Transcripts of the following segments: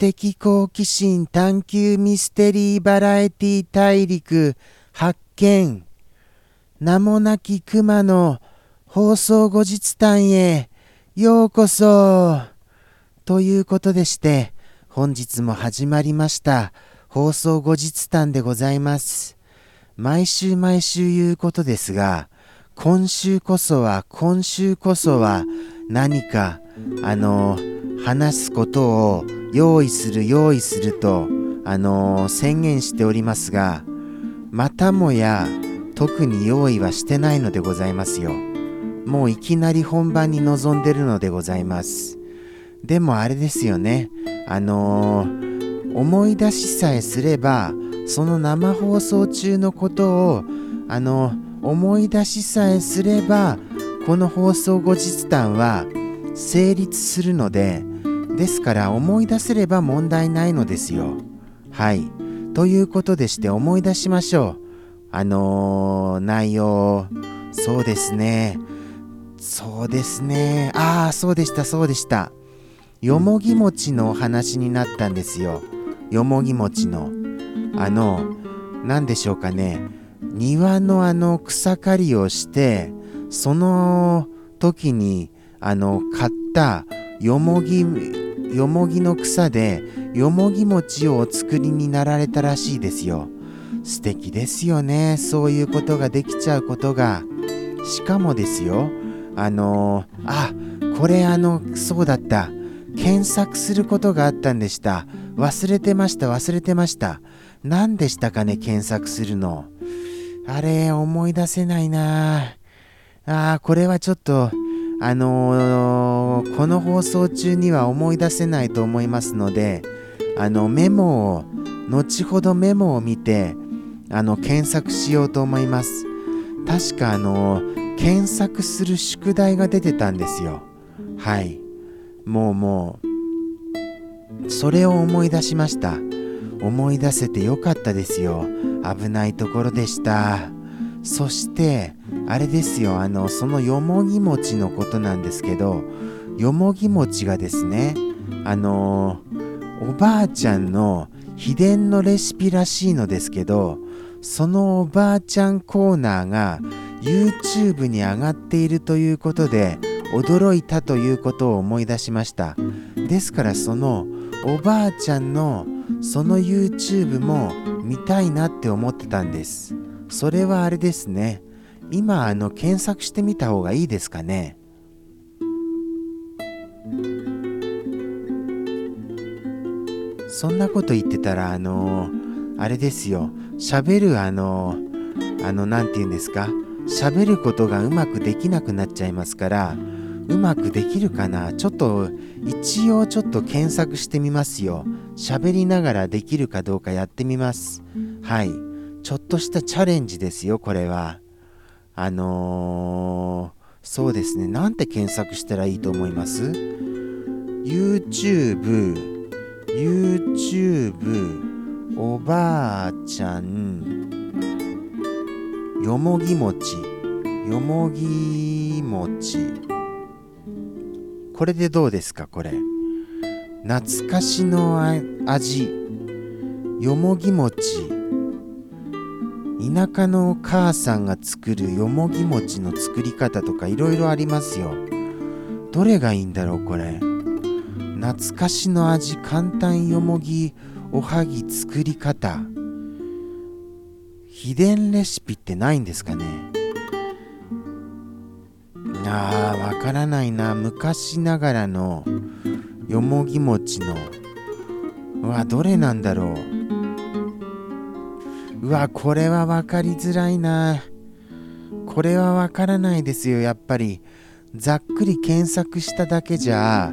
的好奇心探求ミステリーバラエティ大陸発見。名もなき熊の放送後日談へ。ようこそ。ということでして本日も始まりました。放送後日談でございます。毎週毎週言うことですが今週こそは今週こそは何かあの話すことを用意する用意するとあの宣言しておりますがまたもや特に用意はしてないのでございますよ。もういきなり本番に臨んでるのでございます。でもあれですよね。あのー、思い出しさえすればその生放送中のことをあの思い出しさえすればこの放送後日談は成立するのでですから思い出せれば問題ないのですよ。はい。ということでして思い出しましょう。あのー、内容。そうですね。そうですね。ああそうでしたそうでした。よもぎ餅のお話になったんですよ。よもぎ餅の。あの何でしょうかね。庭のあの草刈りをしてその時にあの買ったよもぎよもぎの草でよもぎ餅をお作りになられたらしいですよ。素敵ですよね。そういうことができちゃうことが。しかもですよあのあこれあのそうだった。検索することがあったんでした。忘れてました忘れてました。何でしたかね検索するの。あれ思い出せないな。あーこれはちょっとあのー、この放送中には思い出せないと思いますのであのメモを後ほどメモを見てあの検索しようと思います。確かあの検索する宿題が出てたんですよ。はい。もうもうそれを思い出しました。思い出せてよかったですよ。危ないところでした。そしてあれですよ。あのそのよもぎ餅のことなんですけどよもぎ餅がですねあのおばあちゃんの秘伝のレシピらしいのですけどそのおばあちゃんコーナーが YouTube に上がっているということで驚いたということを思い出しました。ですからそのおばあちゃんのその YouTube も見たいなって思ってたんです。それはあれですね。今あの検索してみた方がいいですかね？そんなこと言ってたらあのー、あれですよ。喋るあのー、あの何て言うんですか？喋ることがうまくできなくなっちゃいますからうまくできるかな？ちょっと一応ちょっと検索してみますよ。喋りながらできるかどうかやってみます。はい。ちょっとしたチャレンジですよこれは。あのー、そうですね。なんて検索したらいいと思います？YouTube YouTube おばあちゃん。よもぎ餅よもぎ餅これでどうですか？これ。懐かしの味。よもぎ餅田舎のお母さんが作るよもぎ餅の作り方とかいろいろありますよ。どれがいいんだろうこれ。懐かしの味簡単よもぎおはぎ作り方。秘伝レシピってないんですかね。あーわからないな。昔ながらのよもぎ餅の。うわどれなんだろう。うわこれは分かりづらいな。これは分からないですよやっぱり。ざっくり検索しただけじゃ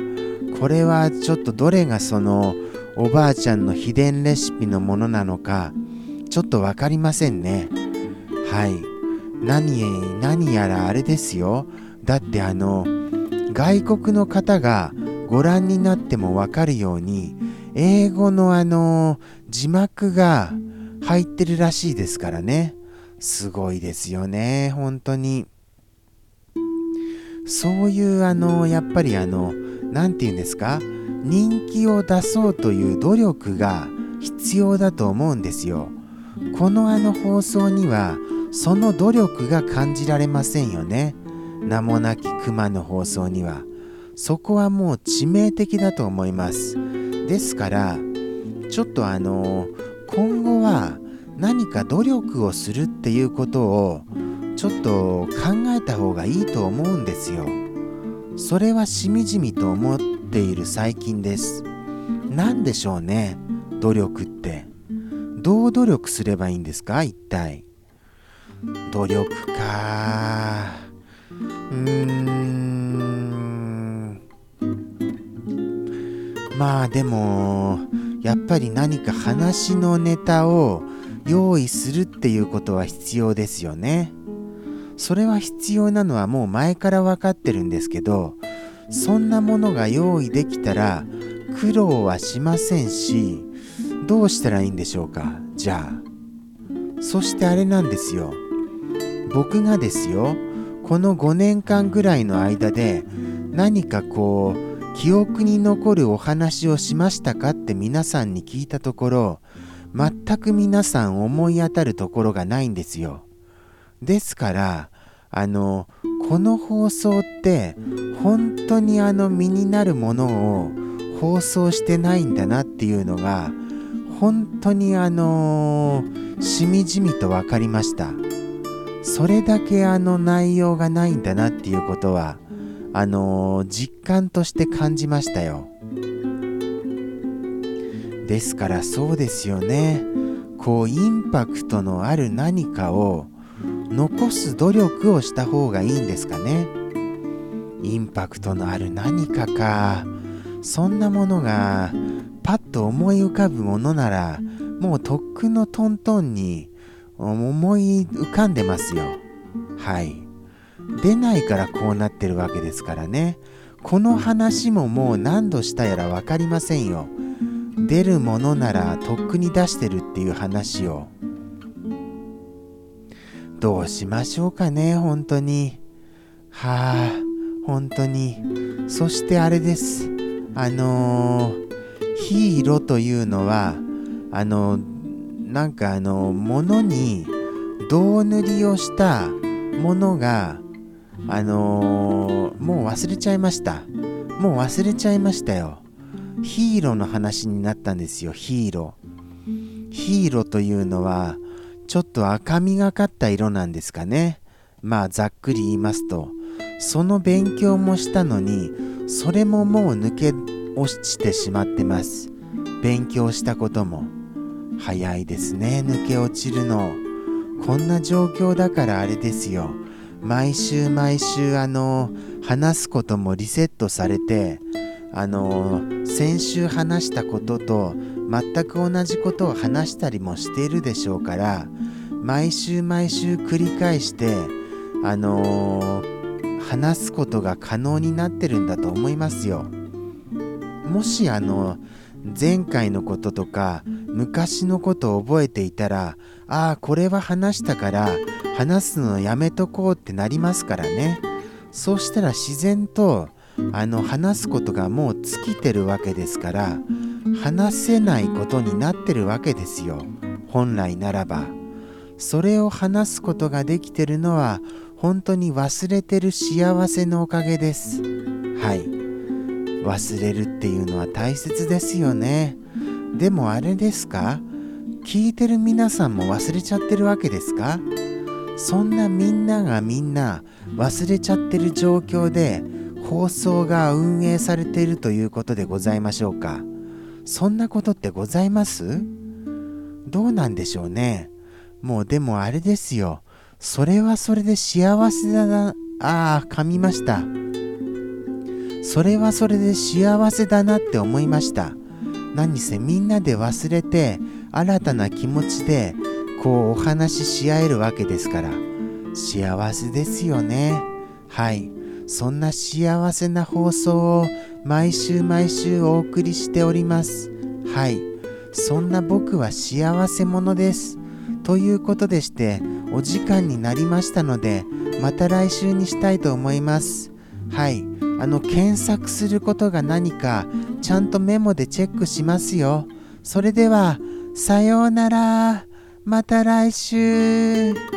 これはちょっとどれがそのおばあちゃんの秘伝レシピのものなのかちょっと分かりませんね。はい。何何やらあれですよ。だってあの外国の方がご覧になってもわかるように英語のあの字幕が入ってるらしいですからねすごいですよね本当にそういうあのやっぱりあの何て言うんですか？人気を出そうという努力が必要だと思うんですよ。このあの放送にはその努力が感じられませんよね。名もなき熊の放送には。そこはもう致命的だと思います。ですから、ちょっとあの、今後は何か努力をするっていうことをちょっと考えた方がいいと思うんですよ。それはしみじみと思っている最近です。何でしょうね、努力って。どう努力すればいいんですか、一体。努力かうーん。まあでも、やっぱり何か話のネタを用意するっていうことは必要ですよね。それは必要なのはもう前から分かってるんですけどそんなものが用意できたら苦労はしませんしどうしたらいいんでしょうか？じゃあ。そしてあれなんですよ。僕がですよこの5年間ぐらいの間で何かこう記憶に残るお話をしましたかって皆さんに聞いたところ全く皆さん思い当たるところがないんですよ。ですからあのこの放送って本当にあの身になるものを放送してないんだなっていうのが本当にあのしみじみと分かりました。それだけあの内容がないんだなっていうことはあの実感として感じましたよ。ですからそうですよね。こうインパクトのある何かを残す努力をした方がいいんですかね。インパクトのある何かかそんなものがパッと思い浮かぶものならもうとっくのトントンに思い浮かんでますよ。はい。出ないからこうなってるわけですからねこの話ももう何度したやら分かりませんよ出るものならとっくに出してるっていう話をどうしましょうかね、本当に。はあ、本当に。そしてあれです。あのー、ヒーローというのは、あの、なんかあのー、物に銅塗りをしたものが、あのー、もう忘れちゃいました。もう忘れちゃいましたよ。ヒーローの話になったんですよ、ヒーロー。ヒーローというのは、ちょっと赤みがかった色なんですかね。まあざっくり言いますと、その勉強もしたのに、それももう抜け落ちてしまってます。勉強したことも。早いですね、抜け落ちるの。こんな状況だからあれですよ。毎週毎週あの、話すこともリセットされて、あの、先週話したことと全く同じことを話したりもしているでしょうから毎週毎週繰り返してあの、話すことが可能になってるんだと思いますよ。もしあの前回のこととか昔のことを覚えていたらああこれは話したから話すのやめとこうってなりますからね。そうしたら自然とあの話すことがもう尽きてるわけですから話せないことになってるわけですよ。本来ならば。それを話すことができてるのは本当に忘れてる幸せのおかげです。はい。忘れるっていうのは大切ですよね。でもあれですか？聞いてる皆さんも忘れちゃってるわけですか？そんなみんながみんな忘れちゃってる状況で放送が運営されているということでございましょうか？そんなことってございます？どうなんでしょうね。もうでもあれですよ。それはそれで幸せだな。ああ噛みました。それはそれで幸せだなって思いました何せみんなで忘れて新たな気持ちでこうお話しし合えるわけですから幸せですよねはいそんな幸せな放送を毎週毎週お送りしております。はい。そんな僕は幸せ者です。ということでして、お時間になりましたので、また来週にしたいと思います。はい。あの検索することが何かちゃんとメモでチェックしますよ。それではさようなら。また来週。